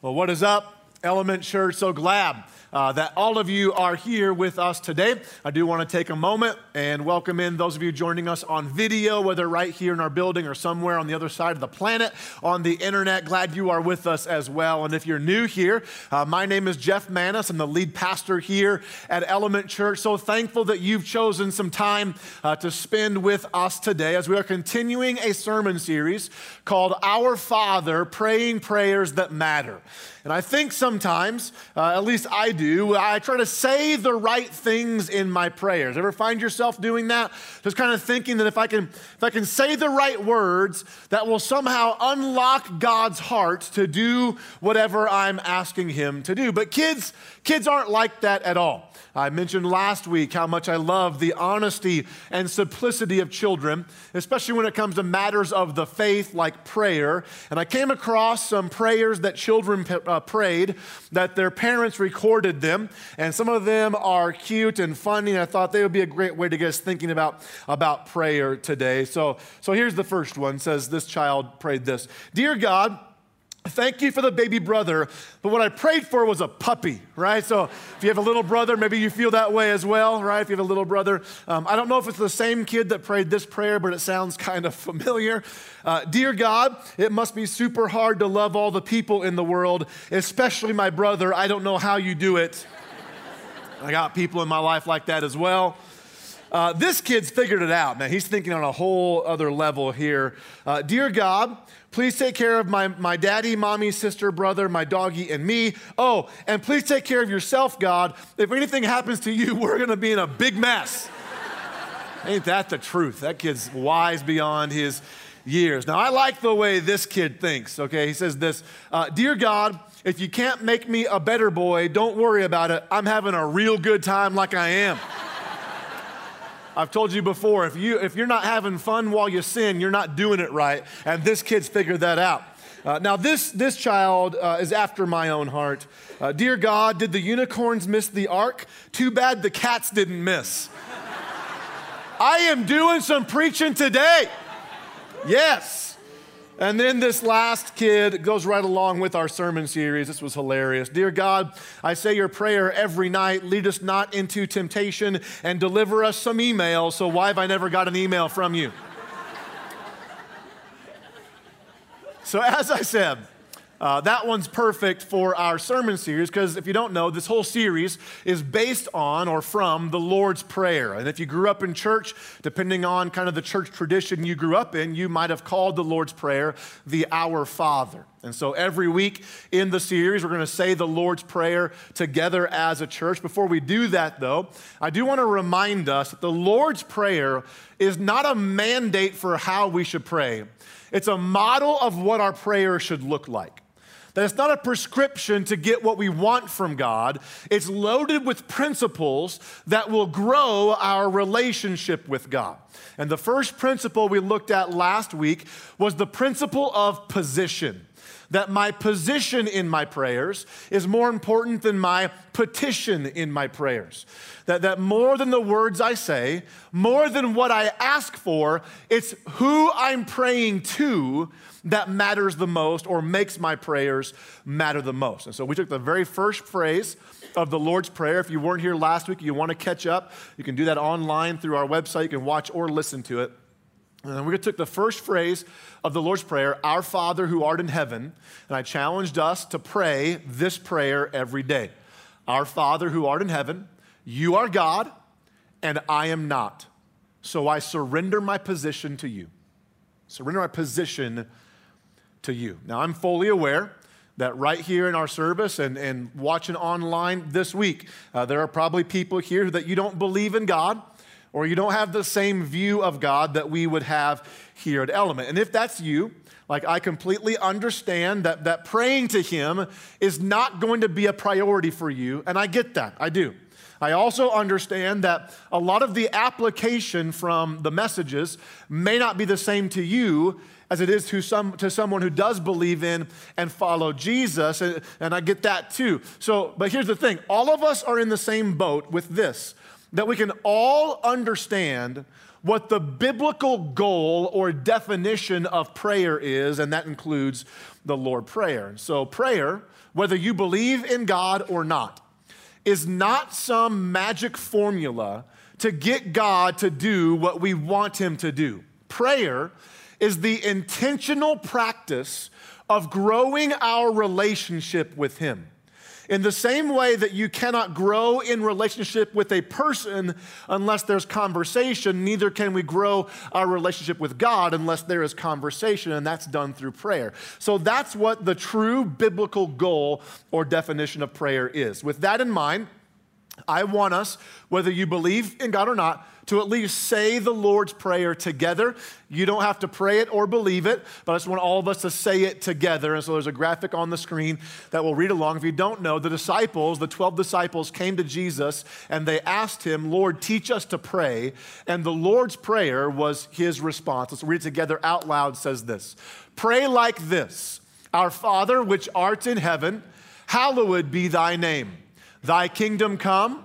Well, what is up, Element Church? So glad uh, that all of you are here with us today. I do want to take a moment and welcome in those of you joining us on video, whether right here in our building or somewhere on the other side of the planet on the internet. Glad you are with us as well. And if you're new here, uh, my name is Jeff Manis. I'm the lead pastor here at Element Church. So thankful that you've chosen some time uh, to spend with us today as we are continuing a sermon series called Our Father Praying Prayers That Matter. And I think sometimes, uh, at least I do, I try to say the right things in my prayers. Ever find yourself doing that? Just kind of thinking that if I can, if I can say the right words, that will somehow unlock God's heart to do whatever I'm asking Him to do. But kids, kids aren't like that at all. I mentioned last week how much I love the honesty and simplicity of children, especially when it comes to matters of the faith like prayer. And I came across some prayers that children uh, Uh, prayed that their parents recorded them. And some of them are cute and funny. And I thought they would be a great way to get us thinking about, about prayer today. So, so here's the first one. Says this child prayed this Dear God, Thank you for the baby brother, but what I prayed for was a puppy, right? So if you have a little brother, maybe you feel that way as well, right? If you have a little brother, um, I don't know if it's the same kid that prayed this prayer, but it sounds kind of familiar. Uh, Dear God, it must be super hard to love all the people in the world, especially my brother. I don't know how you do it. I got people in my life like that as well. Uh, this kid's figured it out, man. He's thinking on a whole other level here. Uh, Dear God, please take care of my, my daddy, mommy, sister, brother, my doggy, and me. Oh, and please take care of yourself, God. If anything happens to you, we're going to be in a big mess. Ain't that the truth? That kid's wise beyond his years. Now, I like the way this kid thinks, okay? He says this uh, Dear God, if you can't make me a better boy, don't worry about it. I'm having a real good time like I am. I've told you before, if, you, if you're not having fun while you sin, you're not doing it right. And this kid's figured that out. Uh, now, this, this child uh, is after my own heart. Uh, Dear God, did the unicorns miss the ark? Too bad the cats didn't miss. I am doing some preaching today. Yes. And then this last kid goes right along with our sermon series. This was hilarious. Dear God, I say your prayer every night. Lead us not into temptation and deliver us some email. So, why have I never got an email from you? so, as I said, uh, that one's perfect for our sermon series because if you don't know, this whole series is based on or from the Lord's Prayer. And if you grew up in church, depending on kind of the church tradition you grew up in, you might have called the Lord's Prayer the Our Father. And so every week in the series, we're going to say the Lord's Prayer together as a church. Before we do that, though, I do want to remind us that the Lord's Prayer is not a mandate for how we should pray, it's a model of what our prayer should look like. That it's not a prescription to get what we want from God. It's loaded with principles that will grow our relationship with God. And the first principle we looked at last week was the principle of position that my position in my prayers is more important than my petition in my prayers. That, that more than the words I say, more than what I ask for, it's who I'm praying to that matters the most or makes my prayers matter the most. And so we took the very first phrase of the Lord's Prayer. If you weren't here last week, you want to catch up, you can do that online through our website. You can watch or listen to it. And we took the first phrase of the Lord's Prayer, Our Father who art in heaven, and I challenged us to pray this prayer every day. Our Father who art in heaven, you are God, and I am not. So I surrender my position to you. Surrender my position to you. Now, I'm fully aware that right here in our service and, and watching online this week, uh, there are probably people here that you don't believe in God or you don't have the same view of God that we would have here at Element. And if that's you, like I completely understand that, that praying to Him is not going to be a priority for you, and I get that, I do. I also understand that a lot of the application from the messages may not be the same to you as it is to, some, to someone who does believe in and follow Jesus. And, and I get that too. So, but here's the thing all of us are in the same boat with this that we can all understand what the biblical goal or definition of prayer is, and that includes the Lord Prayer. So, prayer, whether you believe in God or not, is not some magic formula to get God to do what we want Him to do. Prayer is the intentional practice of growing our relationship with Him. In the same way that you cannot grow in relationship with a person unless there's conversation, neither can we grow our relationship with God unless there is conversation, and that's done through prayer. So that's what the true biblical goal or definition of prayer is. With that in mind, I want us, whether you believe in God or not, to at least say the Lord's Prayer together. You don't have to pray it or believe it, but I just want all of us to say it together. And so there's a graphic on the screen that we'll read along. If you don't know, the disciples, the 12 disciples, came to Jesus and they asked him, Lord, teach us to pray. And the Lord's Prayer was his response. Let's read it together out loud. Says this Pray like this Our Father, which art in heaven, hallowed be thy name. Thy kingdom come,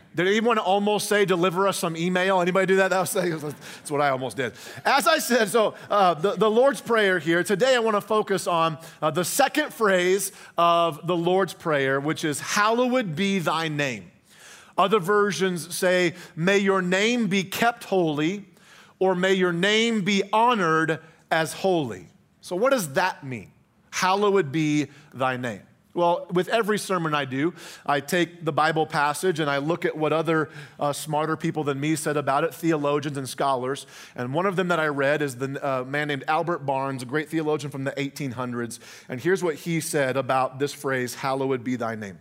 Did anyone almost say, deliver us some email? Anybody do that? that was, that's what I almost did. As I said, so uh, the, the Lord's Prayer here, today I want to focus on uh, the second phrase of the Lord's Prayer, which is, Hallowed be thy name. Other versions say, May your name be kept holy, or may your name be honored as holy. So, what does that mean? Hallowed be thy name. Well, with every sermon I do, I take the Bible passage and I look at what other uh, smarter people than me said about it, theologians and scholars. And one of them that I read is the uh, man named Albert Barnes, a great theologian from the 1800s. And here's what he said about this phrase, Hallowed be thy name.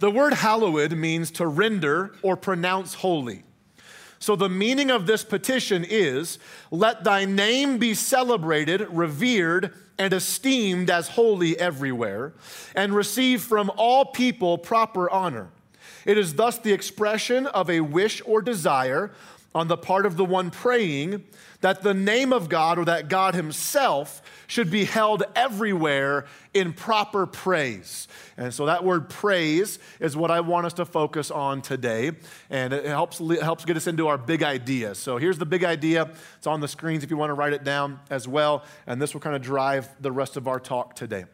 The word hallowed means to render or pronounce holy. So, the meaning of this petition is let thy name be celebrated, revered, and esteemed as holy everywhere, and receive from all people proper honor. It is thus the expression of a wish or desire on the part of the one praying that the name of God or that God Himself should be held everywhere in proper praise. And so that word praise is what I want us to focus on today. And it helps, helps get us into our big idea. So here's the big idea. It's on the screens if you want to write it down as well. And this will kind of drive the rest of our talk today.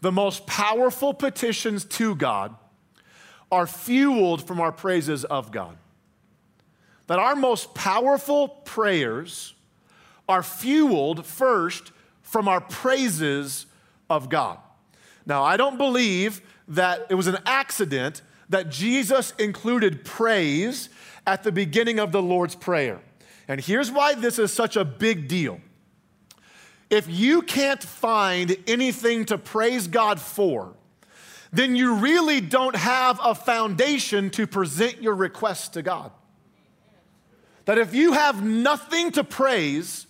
The most powerful petitions to God are fueled from our praises of God. That our most powerful prayers are fueled first from our praises of God. Now, I don't believe that it was an accident that Jesus included praise at the beginning of the Lord's Prayer. And here's why this is such a big deal. If you can't find anything to praise God for, then you really don't have a foundation to present your request to God. That if you have nothing to praise,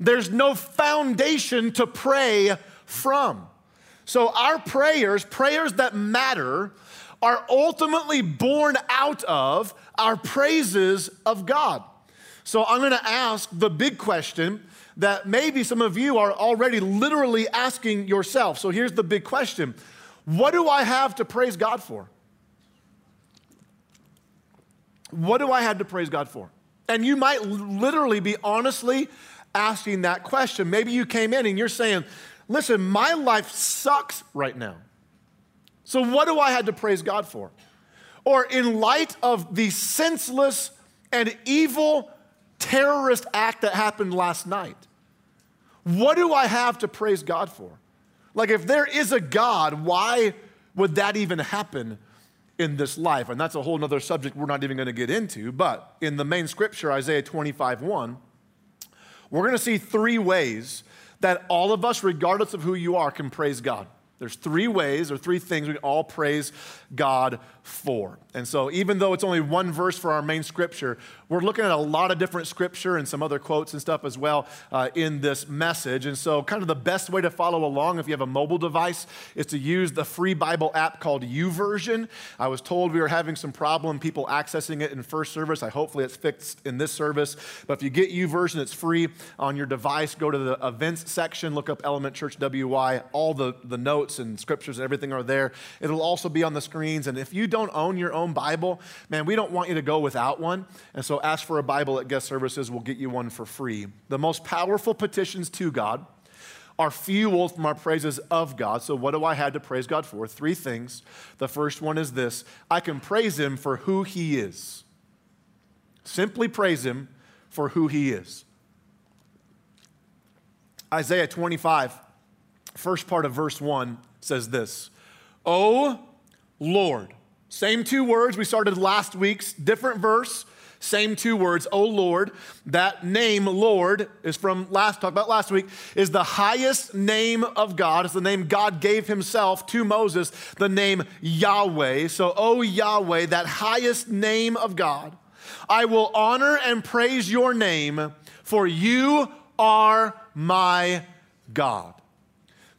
there's no foundation to pray from. So, our prayers, prayers that matter, are ultimately born out of our praises of God. So, I'm gonna ask the big question that maybe some of you are already literally asking yourself. So, here's the big question What do I have to praise God for? What do I have to praise God for? And you might literally be honestly asking that question. Maybe you came in and you're saying, listen, my life sucks right now. So what do I have to praise God for? Or in light of the senseless and evil terrorist act that happened last night, what do I have to praise God for? Like, if there is a God, why would that even happen in this life? And that's a whole other subject we're not even going to get into. But in the main scripture, Isaiah 25 1, we're going to see three ways that all of us, regardless of who you are, can praise God. There's three ways or three things we can all praise God for. And so, even though it's only one verse for our main scripture, we're looking at a lot of different scripture and some other quotes and stuff as well uh, in this message. And so, kind of the best way to follow along if you have a mobile device is to use the free Bible app called YouVersion. I was told we were having some problem people accessing it in first service. I hopefully it's fixed in this service. But if you get YouVersion, it's free on your device. Go to the events section, look up Element Church WY. All the, the notes and scriptures and everything are there. It'll also be on the screens. And if you don't own your own Bible, man, we don't want you to go without one. And so ask for a Bible at guest services. We'll get you one for free. The most powerful petitions to God are fueled from our praises of God. So, what do I have to praise God for? Three things. The first one is this I can praise Him for who He is. Simply praise Him for who He is. Isaiah 25, first part of verse 1 says this O Lord, same two words. We started last week's different verse. Same two words, O Lord. That name, Lord, is from last talk about last week, is the highest name of God. It's the name God gave himself to Moses, the name Yahweh. So, O Yahweh, that highest name of God, I will honor and praise your name, for you are my God.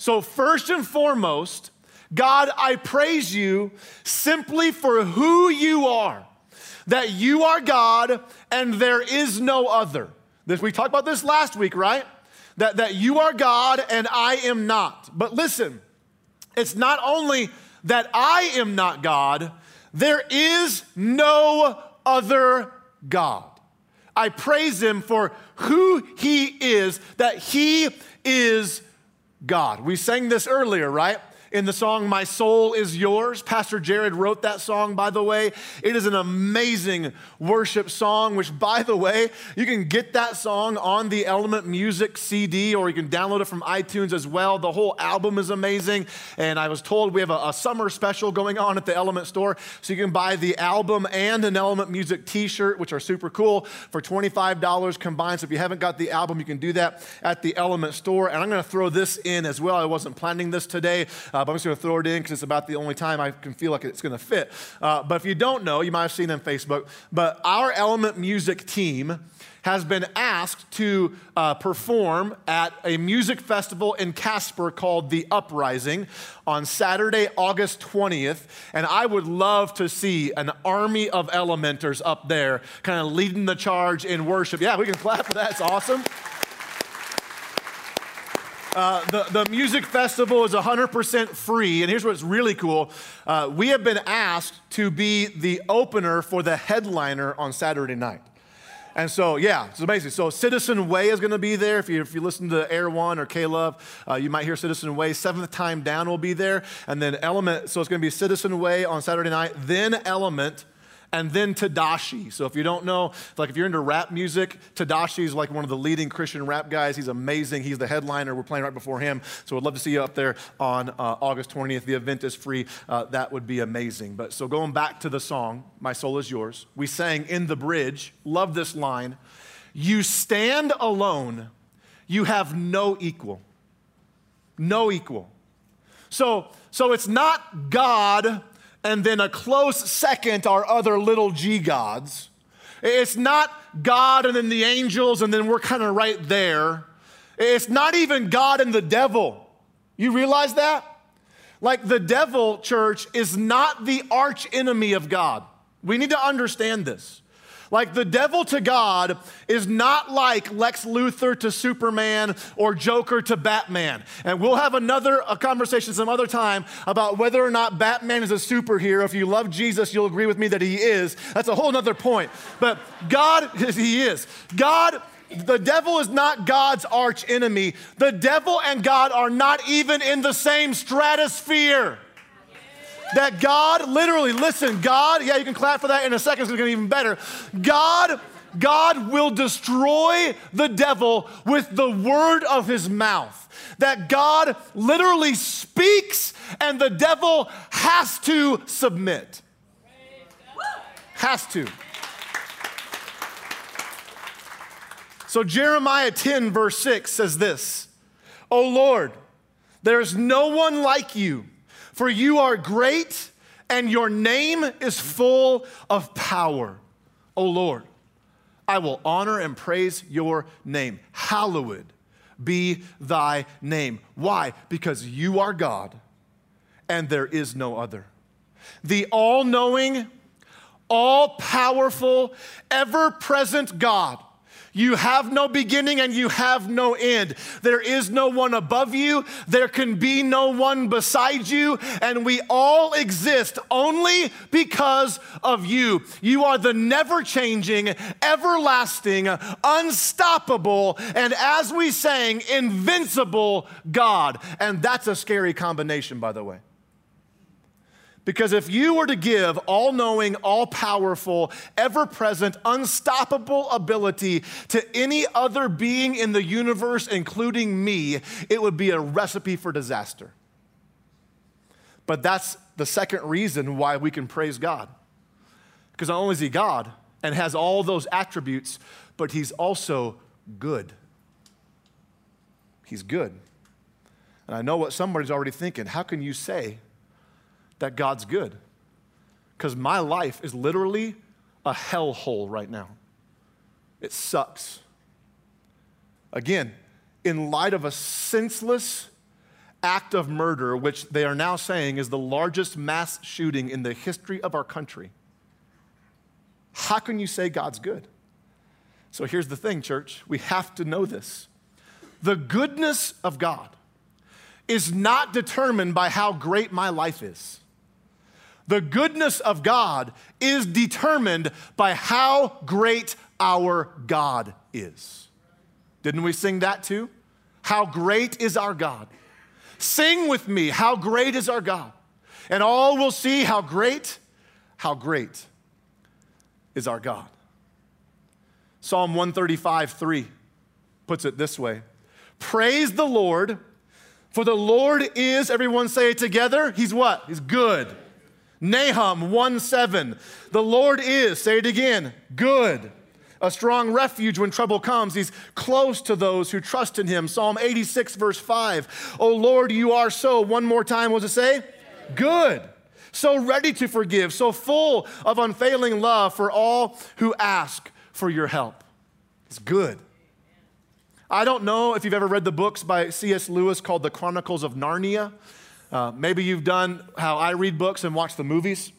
So, first and foremost, God, I praise you simply for who you are, that you are God and there is no other. This, we talked about this last week, right? That, that you are God and I am not. But listen, it's not only that I am not God, there is no other God. I praise him for who he is, that he is God. We sang this earlier, right? In the song My Soul is Yours. Pastor Jared wrote that song, by the way. It is an amazing worship song, which, by the way, you can get that song on the Element Music CD or you can download it from iTunes as well. The whole album is amazing. And I was told we have a, a summer special going on at the Element store. So you can buy the album and an Element Music t shirt, which are super cool, for $25 combined. So if you haven't got the album, you can do that at the Element store. And I'm going to throw this in as well. I wasn't planning this today. Uh, but I'm just going to throw it in because it's about the only time I can feel like it's going to fit. Uh, but if you don't know, you might have seen on Facebook, but our Element Music team has been asked to uh, perform at a music festival in Casper called The Uprising on Saturday, August 20th. And I would love to see an army of elementers up there kind of leading the charge in worship. Yeah, we can clap for that. It's awesome. Uh, the, the music festival is 100% free. And here's what's really cool uh, we have been asked to be the opener for the headliner on Saturday night. And so, yeah, it's amazing. So, Citizen Way is going to be there. If you, if you listen to Air One or K Love, uh, you might hear Citizen Way. Seventh Time Down will be there. And then Element, so it's going to be Citizen Way on Saturday night, then Element and then Tedashii. So if you don't know, like if you're into rap music, Tedashii is like one of the leading Christian rap guys. He's amazing. He's the headliner. We're playing right before him. So I'd love to see you up there on uh, August 20th. The event is free. Uh, that would be amazing. But so going back to the song, My Soul is Yours, we sang in the bridge, love this line. You stand alone, you have no equal. No equal. So, so it's not God and then a close second are other little g gods. It's not God and then the angels, and then we're kind of right there. It's not even God and the devil. You realize that? Like the devil, church, is not the arch enemy of God. We need to understand this. Like the devil to God is not like Lex Luthor to Superman or Joker to Batman. And we'll have another conversation some other time about whether or not Batman is a superhero. If you love Jesus, you'll agree with me that he is. That's a whole other point. But God, he is. God the devil is not God's arch enemy. The devil and God are not even in the same stratosphere. That God, literally, listen, God, yeah, you can clap for that in a second, it's gonna get even better. God, God will destroy the devil with the word of his mouth. That God literally speaks and the devil has to submit. Has to. So Jeremiah 10, verse 6 says this Oh Lord, There is no one like you, for you are great and your name is full of power. O Lord, I will honor and praise your name. Hallowed be thy name. Why? Because you are God and there is no other. The all knowing, all powerful, ever present God you have no beginning and you have no end. There is no one above you. There can be no one beside you. And we all exist only because of you. You are the never changing, everlasting, unstoppable, and as we sang, invincible God. And that's a scary combination, by the way. Because if you were to give all knowing, all powerful, ever present, unstoppable ability to any other being in the universe, including me, it would be a recipe for disaster. But that's the second reason why we can praise God. Because not only is He God and has all those attributes, but He's also good. He's good. And I know what somebody's already thinking. How can you say that God's good. Because my life is literally a hellhole right now. It sucks. Again, in light of a senseless act of murder, which they are now saying is the largest mass shooting in the history of our country, how can you say God's good? So here's the thing, church. We have to know this. The goodness of God is not determined by how great my life is. The goodness of God is determined by how great our God is. Didn't we sing that too? How great is our God? Sing with me, how great is our God? And all will see how great, how great is our God. Psalm 135, 3 puts it this way Praise the Lord, for the Lord is, everyone say it together, He's what? He's good. Nahum 1 7. The Lord is, say it again, good. A strong refuge when trouble comes. He's close to those who trust in him. Psalm 86, verse 5. Oh Lord, you are so, one more time, what does it say? Good. So ready to forgive, so full of unfailing love for all who ask for your help. It's good. I don't know if you've ever read the books by C.S. Lewis called The Chronicles of Narnia. Uh, maybe you've done how I read books and watch the movies.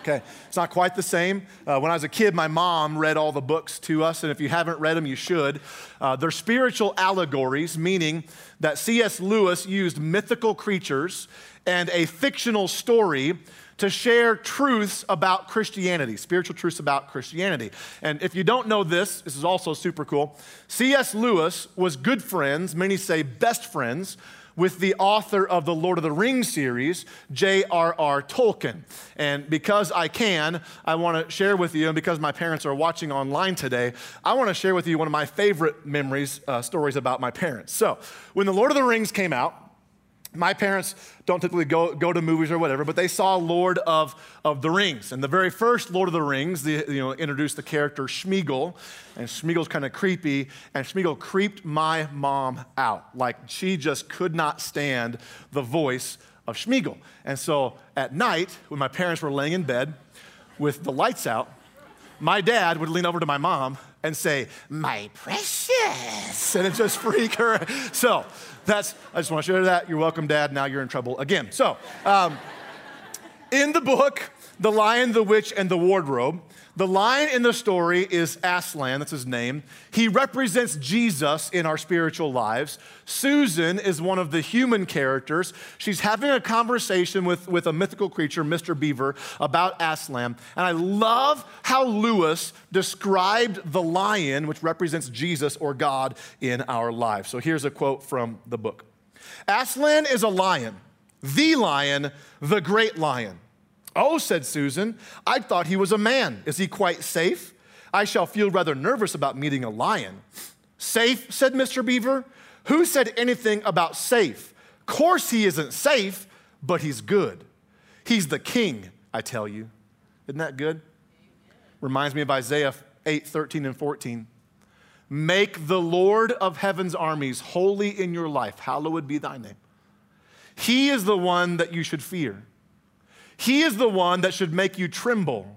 Okay, it's not quite the same. Uh, when I was a kid, my mom read all the books to us, and if you haven't read them, you should. Uh, they're spiritual allegories, meaning that C.S. Lewis used mythical creatures and a fictional story to share truths about Christianity, spiritual truths about Christianity. And if you don't know this, this is also super cool. C.S. Lewis was good friends, many say best friends, with the author of the Lord of the Rings series, J.R.R. Tolkien. And because I can, I want to share with you, and because my parents are watching online today, I want to share with you one of my favorite memories, uh, stories about my parents. So, when the Lord of the Rings came out, my parents don't typically go, go to movies or whatever, but they saw Lord of, of the Rings. And the very first Lord of the Rings, the, you know, introduced the character Smeagol, and Smeagol's kind of creepy, and Smeagol creeped my mom out. Like she just could not stand the voice of Smeagol. And so at night, when my parents were laying in bed with the lights out, my dad would lean over to my mom and say, My precious, and it just freak her. So that's, I just want to share that. You're welcome, Dad. Now you're in trouble again. So, um, in the book, The Lion, the Witch, and the Wardrobe, the lion in the story is Aslan, that's his name. He represents Jesus in our spiritual lives. Susan is one of the human characters. She's having a conversation with, with a mythical creature, Mr. Beaver, about Aslan. And I love how Lewis described the lion, which represents Jesus or God in our lives. So here's a quote from the book Aslan is a lion, the lion, the great lion. Oh, said Susan, I thought he was a man. Is he quite safe? I shall feel rather nervous about meeting a lion. Safe, said Mr. Beaver. Who said anything about safe? Course he isn't safe, but he's good. He's the king, I tell you. Isn't that good? Reminds me of Isaiah 8, 13, and 14. Make the Lord of heaven's armies holy in your life. Hallowed be thy name. He is the one that you should fear. He is the one that should make you tremble.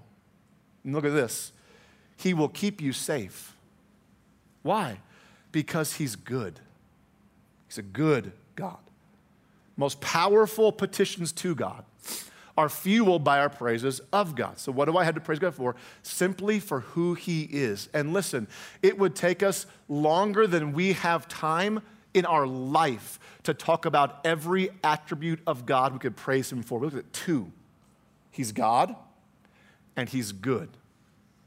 And look at this He will keep you safe. Why? Because He's good. He's a good God. Most powerful petitions to God are fueled by our praises of God. So, what do I have to praise God for? Simply for who He is. And listen, it would take us longer than we have time in our life to talk about every attribute of God we could praise Him for. We look at two He's God and He's good.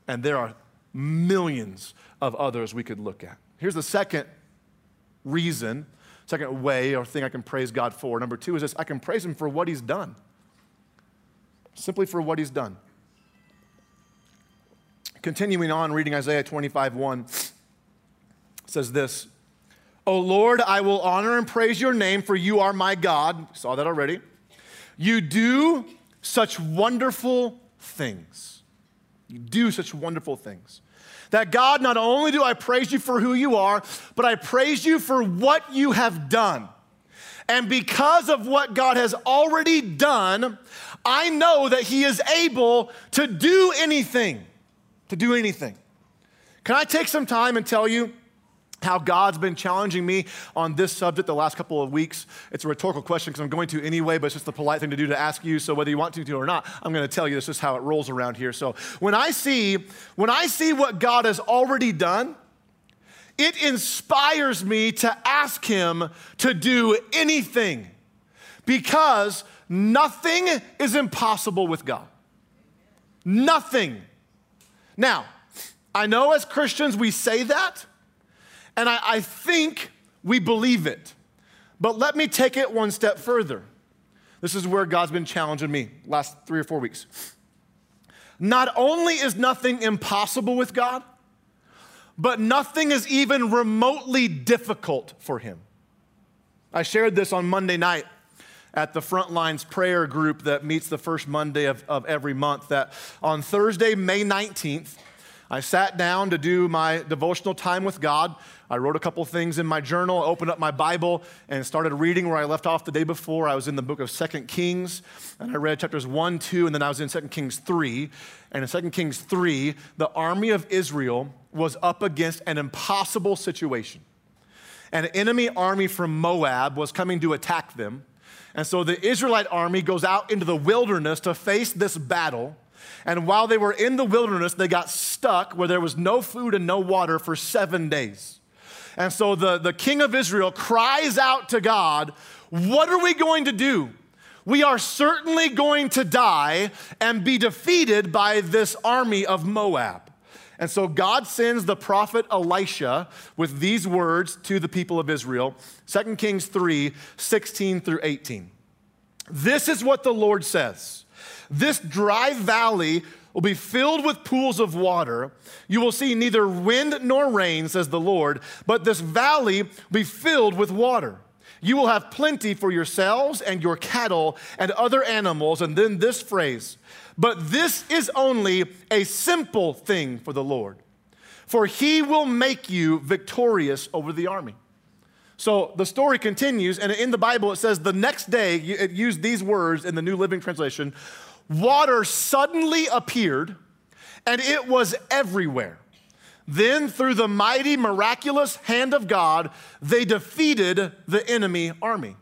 And there are millions of others we could look at. Here's the second reason, second way or thing I can praise God for. Number two is this I can praise Him for what He's done simply for what he's done. Continuing on, reading Isaiah 25 1 says this O Lord, I will honor and praise your name, for you are my God. Saw that already. You do such wonderful things. You do such wonderful things. That God, not only do I praise you for who you are, but I praise you for what you have done. And because of what God has already done, I know that He is able to do anything, to do anything. Can I take some time and tell you how God's been challenging me on this subject the last couple of weeks. It's a rhetorical question because I'm going to anyway, but it's just the polite thing to do to ask you. So whether you want to to or not, I'm going to tell you this is how it rolls around here. So when I see when I see what God has already done, it inspires me to ask him to do anything because Nothing is impossible with God. Nothing. Now, I know as Christians we say that, and I, I, think we believe it. But let me take it one step further. This is where God's been challenging me last three or four weeks. Not only is nothing impossible with God, but nothing is even remotely difficult for Him. I shared this on Monday night at the Frontlines prayer group that meets the first Monday of, of every month. That on Thursday, May 19th, I sat down to do my devotional time with God. I wrote a couple things in my journal, opened up my Bible, and started reading where I left off the day before. I was in the book of Second Kings, and I read chapters 1, 2, and then I was in Second Kings 3. And in Second Kings 3, the army of Israel was up against an impossible situation. An enemy army from Moab was coming to attack them. And so the Israelite army goes out into the wilderness to face this battle. And while they were in the wilderness, they got stuck where there was no food and no water for seven days. And so the, the king of Israel cries out to God, What are we going to do? We are certainly going to die and be defeated by this army of Moab. And so God sends the prophet Elisha with these words to the people of Israel 2 Kings 3 16 through 18. This is what the Lord says This dry valley will be filled with pools of water. You will see neither wind nor rain, says the Lord, but this valley will be filled with water. You will have plenty for yourselves and your cattle and other animals. And then this phrase but this is only a simple thing for the Lord, for he will make you victorious over the army. So the story continues, and in the Bible it says the next day, it used these words in the New Living Translation water suddenly appeared, and it was everywhere. Then, through the mighty, miraculous hand of God, they defeated the enemy army.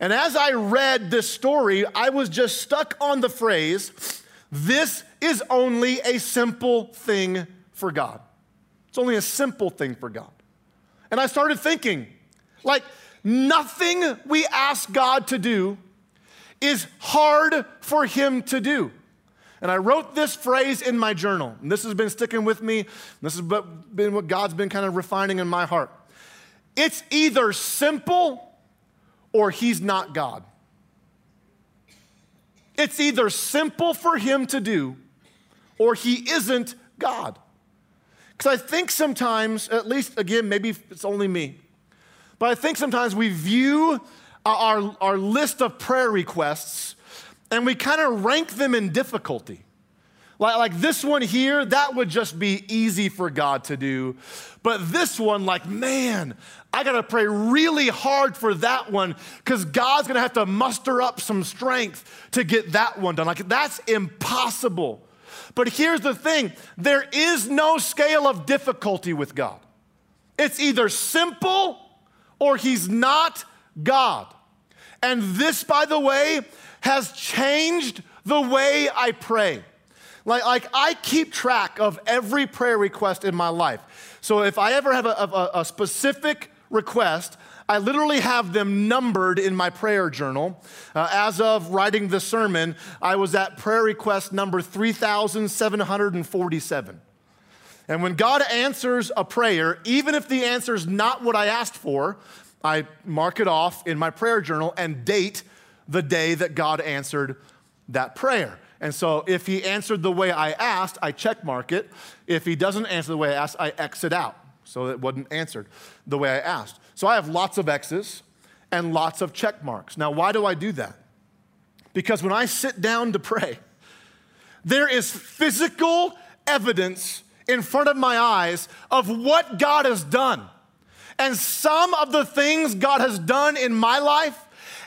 And as I read this story, I was just stuck on the phrase, this is only a simple thing for God. It's only a simple thing for God. And I started thinking, like, nothing we ask God to do is hard for Him to do. And I wrote this phrase in my journal, and this has been sticking with me. This has been what God's been kind of refining in my heart. It's either simple or he's not God. It's either simple for him to do or he isn't God. Because I think sometimes, at least again, maybe it's only me, but I think sometimes we view our, our list of prayer requests and we kind of rank them in difficulty. Like, like this one here, that would just be easy for God to do. But this one, like, man, I gotta pray really hard for that one because God's gonna have to muster up some strength to get that one done. Like, that's impossible. But here's the thing there is no scale of difficulty with God. It's either simple or He's not God. And this, by the way, has changed the way I pray. Like, like I keep track of every prayer request in my life. So if I ever have a, a, a specific request, I literally have them numbered in my prayer journal. Uh, as of writing the sermon, I was at prayer request number 3,747. And when God answers a prayer, even if the answer is not what I asked for, I mark it off in my prayer journal and date the day that God answered that prayer. And so if he answered the way I asked, I check mark it. If he doesn't answer the way I asked, I exit out. So it wasn't answered the way I asked. So I have lots of X's and lots of check marks. Now, why do I do that? Because when I sit down to pray, there is physical evidence in front of my eyes of what God has done. And some of the things God has done in my life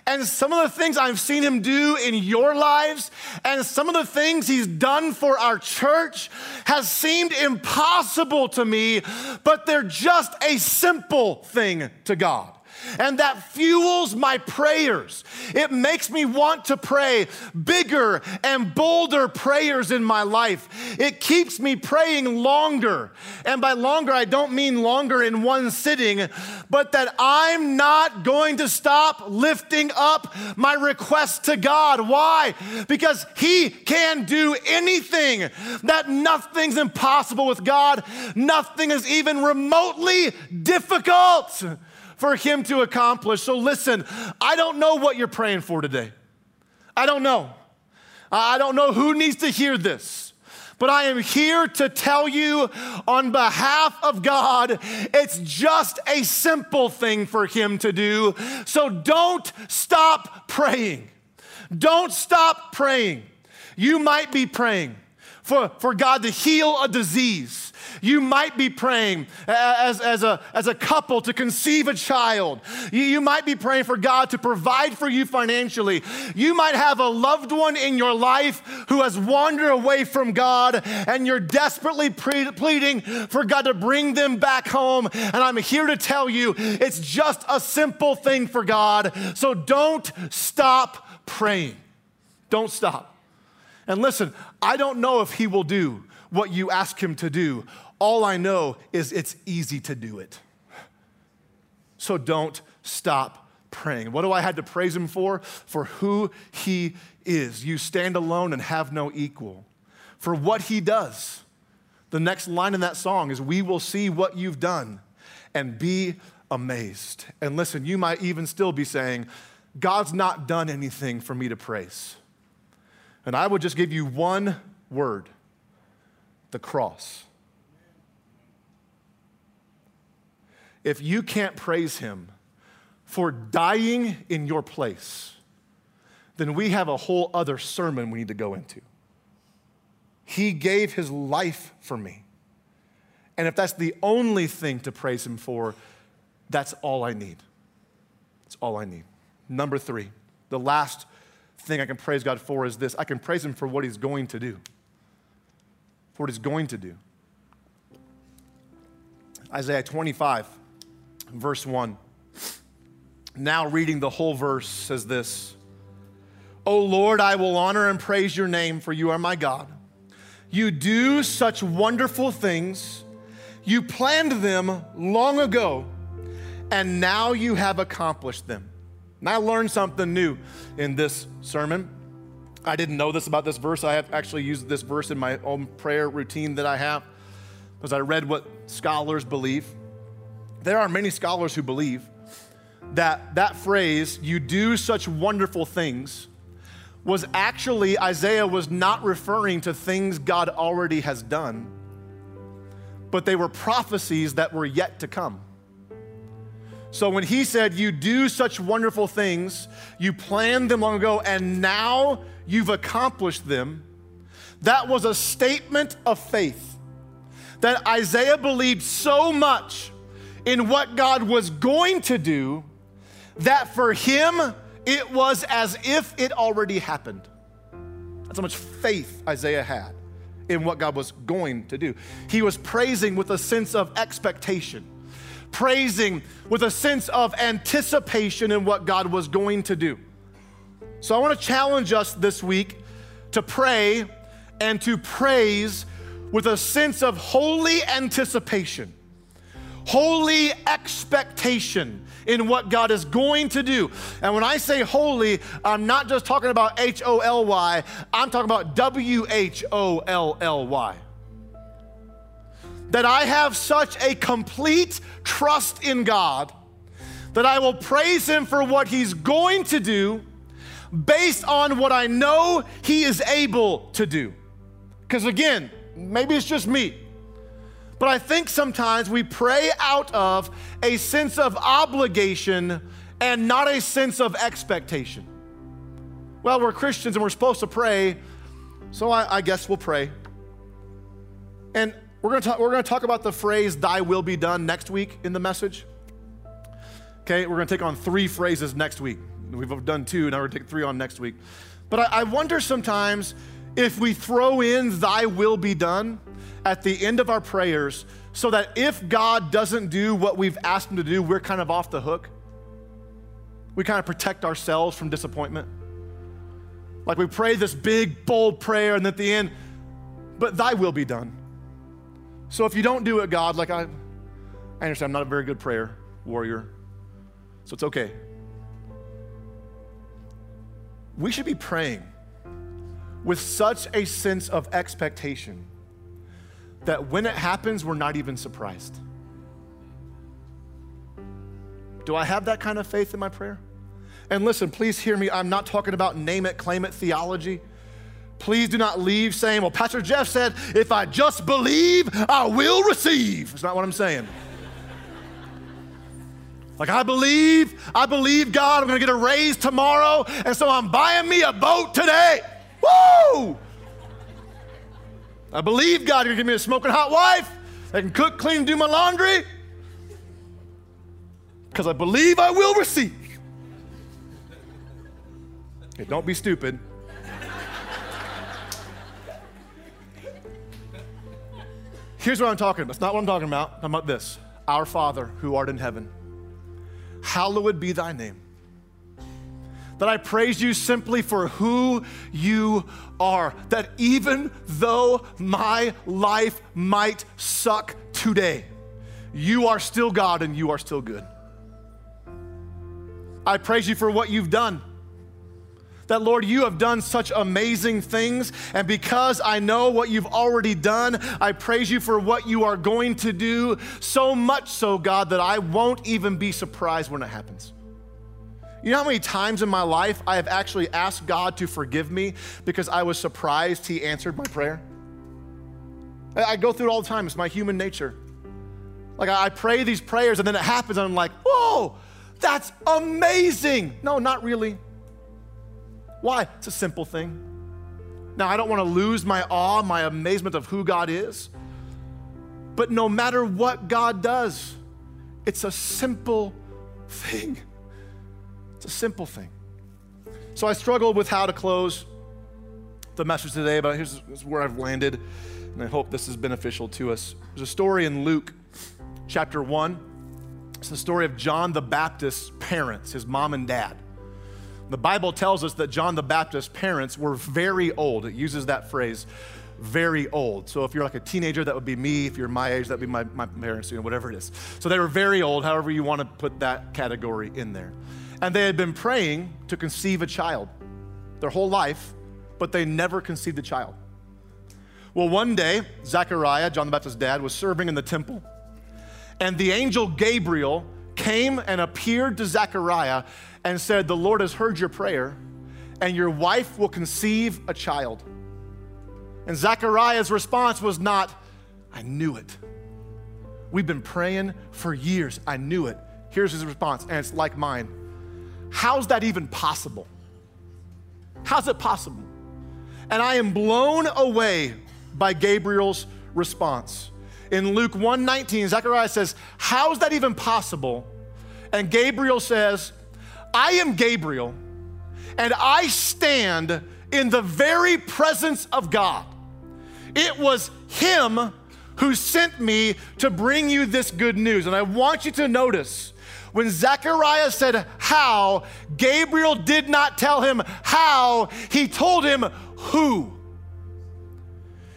and some of the things I've seen him do in your lives and some of the things he's done for our church has seemed impossible to me, but they're just a simple thing to God and that fuels my prayers. It makes me want to pray bigger and bolder prayers in my life. It keeps me praying longer. And by longer, I don't mean longer in one sitting, but that I'm not going to stop lifting up my requests to God. Why? Because He can do anything, that nothing's impossible with God, nothing is even remotely difficult for Him to accomplish. So listen, I don't know what you're praying for today. I don't know. I don't know who needs to hear this. But I am here to tell you on behalf of God, it's just a simple thing for Him to do. So don't stop praying. Don't stop praying. You might be praying for, for God to heal a disease. You might be praying as, as, a, as a couple to conceive a child. You, you might be praying for God to provide for you financially. You might have a loved one in your life who has wandered away from God, and you're desperately pre- pleading for God to bring them back home. And I'm here to tell you it's just a simple thing for God. So don't stop praying. Don't stop. And listen, I don't know if He will do what you ask Him to do. All I know is it's easy to do it. So don't stop praying. What do I have to praise him for? For who he is. You stand alone and have no equal. For what he does. The next line in that song is, We will see what you've done and be amazed. And listen, you might even still be saying, God's not done anything for me to praise. And I would just give you one word the cross. if you can't praise him for dying in your place, then we have a whole other sermon we need to go into. He gave his life for me. And if that's the only thing to praise him for, that's all I need. That's all I need. Number three, the last thing I can praise God for is this I can praise him for what he's going to do. What he's going to do. Isaiah 25 verse 1. Now, reading the whole verse says this O Lord, I will honor and praise your name, for you are my God. You do such wonderful things. You planned them long ago, and now you have accomplished them. And I learned something new in this sermon. I didn't know this about this verse. I have actually used this verse in my own prayer routine that I have because I read what scholars believe. There are many scholars who believe that that phrase, you do such wonderful things, was actually, Isaiah was not referring to things God already has done, but they were prophecies that were yet to come. So when he said, You do such wonderful things, you planned them long ago, and now you've accomplished them, That was a statement of faith that Isaiah believed so much in what God was going to do that for him it was as if it already happened. That's how much faith Isaiah had in what God was going to do. He was praising with a sense of expectation, praising with a sense of anticipation in what God was going to do. So I want to challenge us this week to pray and to praise with a sense of holy anticipation, holy expectation in what God is going to do. And when I say holy, I'm not just talking about H O L Y, I'm talking about W H O L L Y. That I have such a complete trust in God that I will praise Him for what He's going to do based on what I know He is able to do. Because again, maybe it's just me. But I think sometimes we pray out of a sense of obligation and not a sense of expectation. Well, we're Christians and we're supposed to pray, so I, I guess we'll pray. And we're gonna, talk, we're gonna talk about the phrase, thy will be done, next week in the message. Okay, we're gonna take on three phrases next week. We've done two, now we're gonna take three on next week. But I, I wonder sometimes if we throw in, thy will be done, at the end of our prayers so that if God doesn't do what we've asked Him to do, we're kind of off the hook. We kind of protect ourselves from disappointment. Like we pray this big, bold prayer, and at the end, but thy will be done. So if you don't do it, God, like I, I understand I'm not a very good prayer warrior, so it's okay. We should be praying with such a sense of expectation that when it happens, we're not even surprised. Do I have that kind of faith in my prayer? And listen, please hear me. I'm not talking about name it, claim it theology. Please do not leave saying, well, Pastor Jeff said, if I just believe, I will receive. That's not what I'm saying. Like, I believe, I believe God, I'm gonna get a raise tomorrow, and so I'm buying me a boat today. Woo! I believe God, you're gonna give me a smoking hot wife that can cook, clean, do my laundry. Because I believe I will receive. Okay, don't be stupid. Here's what I'm talking about. It's not what I'm talking about. I'm about this. Our Father who art in heaven, hallowed be thy name that I praise you simply for who you are. That even though my life might suck today, you are still God and you are still good. I praise you for what you've done. That, Lord, you have done such amazing things. And because I know what you've already done, I praise you for what you are going to do. So much so, God, that I won't even be surprised when it happens. You know how many times in my life I have actually asked God to forgive me because I was surprised He answered my prayer? I go through it all the time. It's my human nature. Like I pray these prayers and then it happens and I'm like, whoa, that's amazing. No, not really. Why? It's a simple thing. Now, I don't want to lose my awe, my amazement of who God is. But no matter what God does, it's a simple thing. It's a simple thing. So I struggled with how to close the message today, but here's, here's where I've landed, and I hope this is beneficial to us. There's a story in Luke chapter 1. It's the story of John the Baptist's parents, his mom and dad. The Bible tells us that John the Baptist's parents were very old. It uses that phrase, very old. So if you're like a teenager, that would be me. If you're my age, that would be my, my parents, you know, whatever it is. So they were very old, however you want to put that category in there. And they had been praying to conceive a child their whole life, but they never conceived a child. Well, one day, Zechariah, John the Baptist's dad, was serving in the temple, and the angel Gabriel came and appeared to Zechariah and said, The Lord has heard your prayer, and your wife will conceive a child. And Zechariah's response was not, I knew it. We've been praying for years. I knew it. Here's his response, and it's like mine. How's that even possible? How's it possible? And I am blown away by Gabriel's response. In Luke 1:19, Zechariah says, "How is that even possible?" And Gabriel says, "I am Gabriel, and I stand in the very presence of God. It was him who sent me to bring you this good news." And I want you to notice when Zechariah said how, Gabriel did not tell him how, he told him who.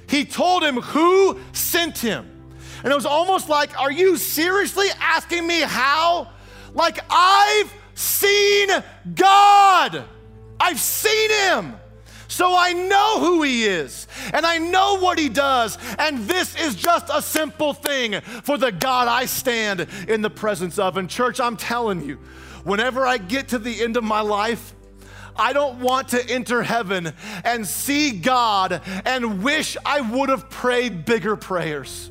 He told him who sent him. And it was almost like, Are you seriously asking me how? Like, I've seen God, I've seen him. So I know who he is and I know what he does. And this is just a simple thing for the God I stand in the presence of. And, church, I'm telling you, whenever I get to the end of my life, I don't want to enter heaven and see God and wish I would have prayed bigger prayers.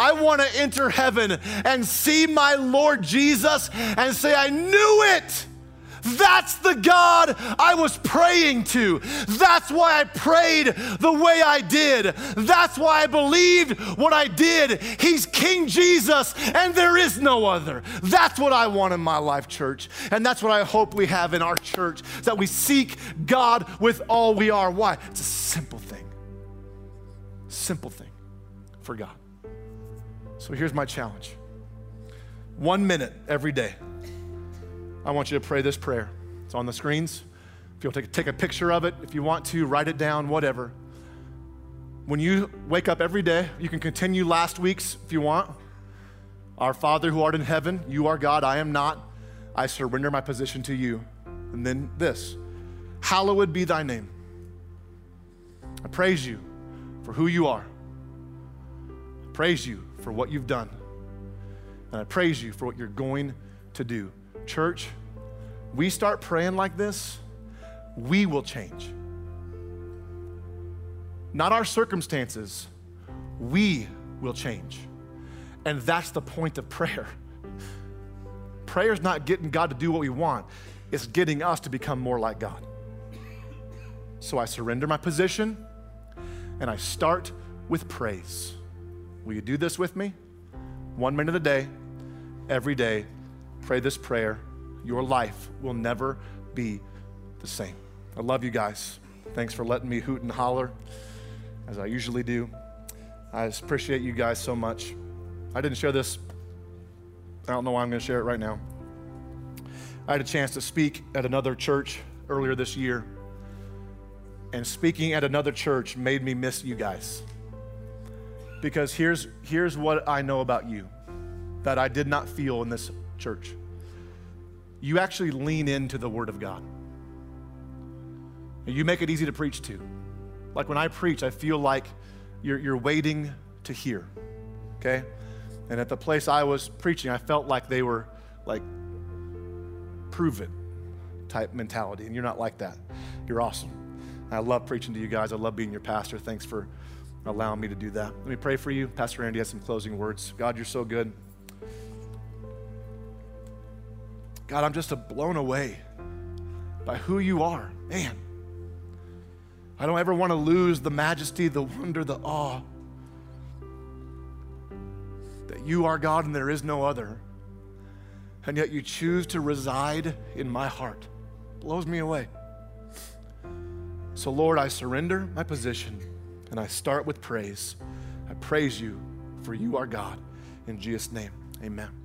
I want to enter heaven and see my Lord Jesus and say, I knew it. That's the God I was praying to. That's why I prayed the way I did. That's why I believed what I did. He's King Jesus, and there is no other. That's what I want in my life, church. And that's what I hope we have in our church that we seek God with all we are. Why? It's a simple thing. Simple thing for God. So here's my challenge one minute every day. I want you to pray this prayer. It's on the screens. If you'll take, take a picture of it, if you want to, write it down, whatever. When you wake up every day, you can continue last week's if you want. Our Father who art in heaven, you are God, I am not. I surrender my position to you. And then this Hallowed be thy name. I praise you for who you are. Praise you for what you've done. And I praise you for what you're going to do. Church, we start praying like this, we will change. Not our circumstances, we will change. And that's the point of prayer. Prayer is not getting God to do what we want, it's getting us to become more like God. So I surrender my position and I start with praise. Will you do this with me? One minute a day, every day, pray this prayer. Your life will never be the same. I love you guys. Thanks for letting me hoot and holler as I usually do. I appreciate you guys so much. I didn't share this. I don't know why I'm going to share it right now. I had a chance to speak at another church earlier this year, and speaking at another church made me miss you guys. Because here's, here's what I know about you that I did not feel in this church. You actually lean into the Word of God. You make it easy to preach to. Like when I preach, I feel like you're, you're waiting to hear, okay? And at the place I was preaching, I felt like they were like, prove it type mentality. And you're not like that. You're awesome. I love preaching to you guys. I love being your pastor. Thanks for allowing me to do that. Let me pray for you. Pastor Andy has some closing words. God, you're so good. God, I'm just blown away by who you are. Man, I don't ever want to lose the majesty, the wonder, the awe that you are God and there is no other. And yet you choose to reside in my heart. Blows me away. So, Lord, I surrender my position and I start with praise. I praise you for you are God. In Jesus' name, amen.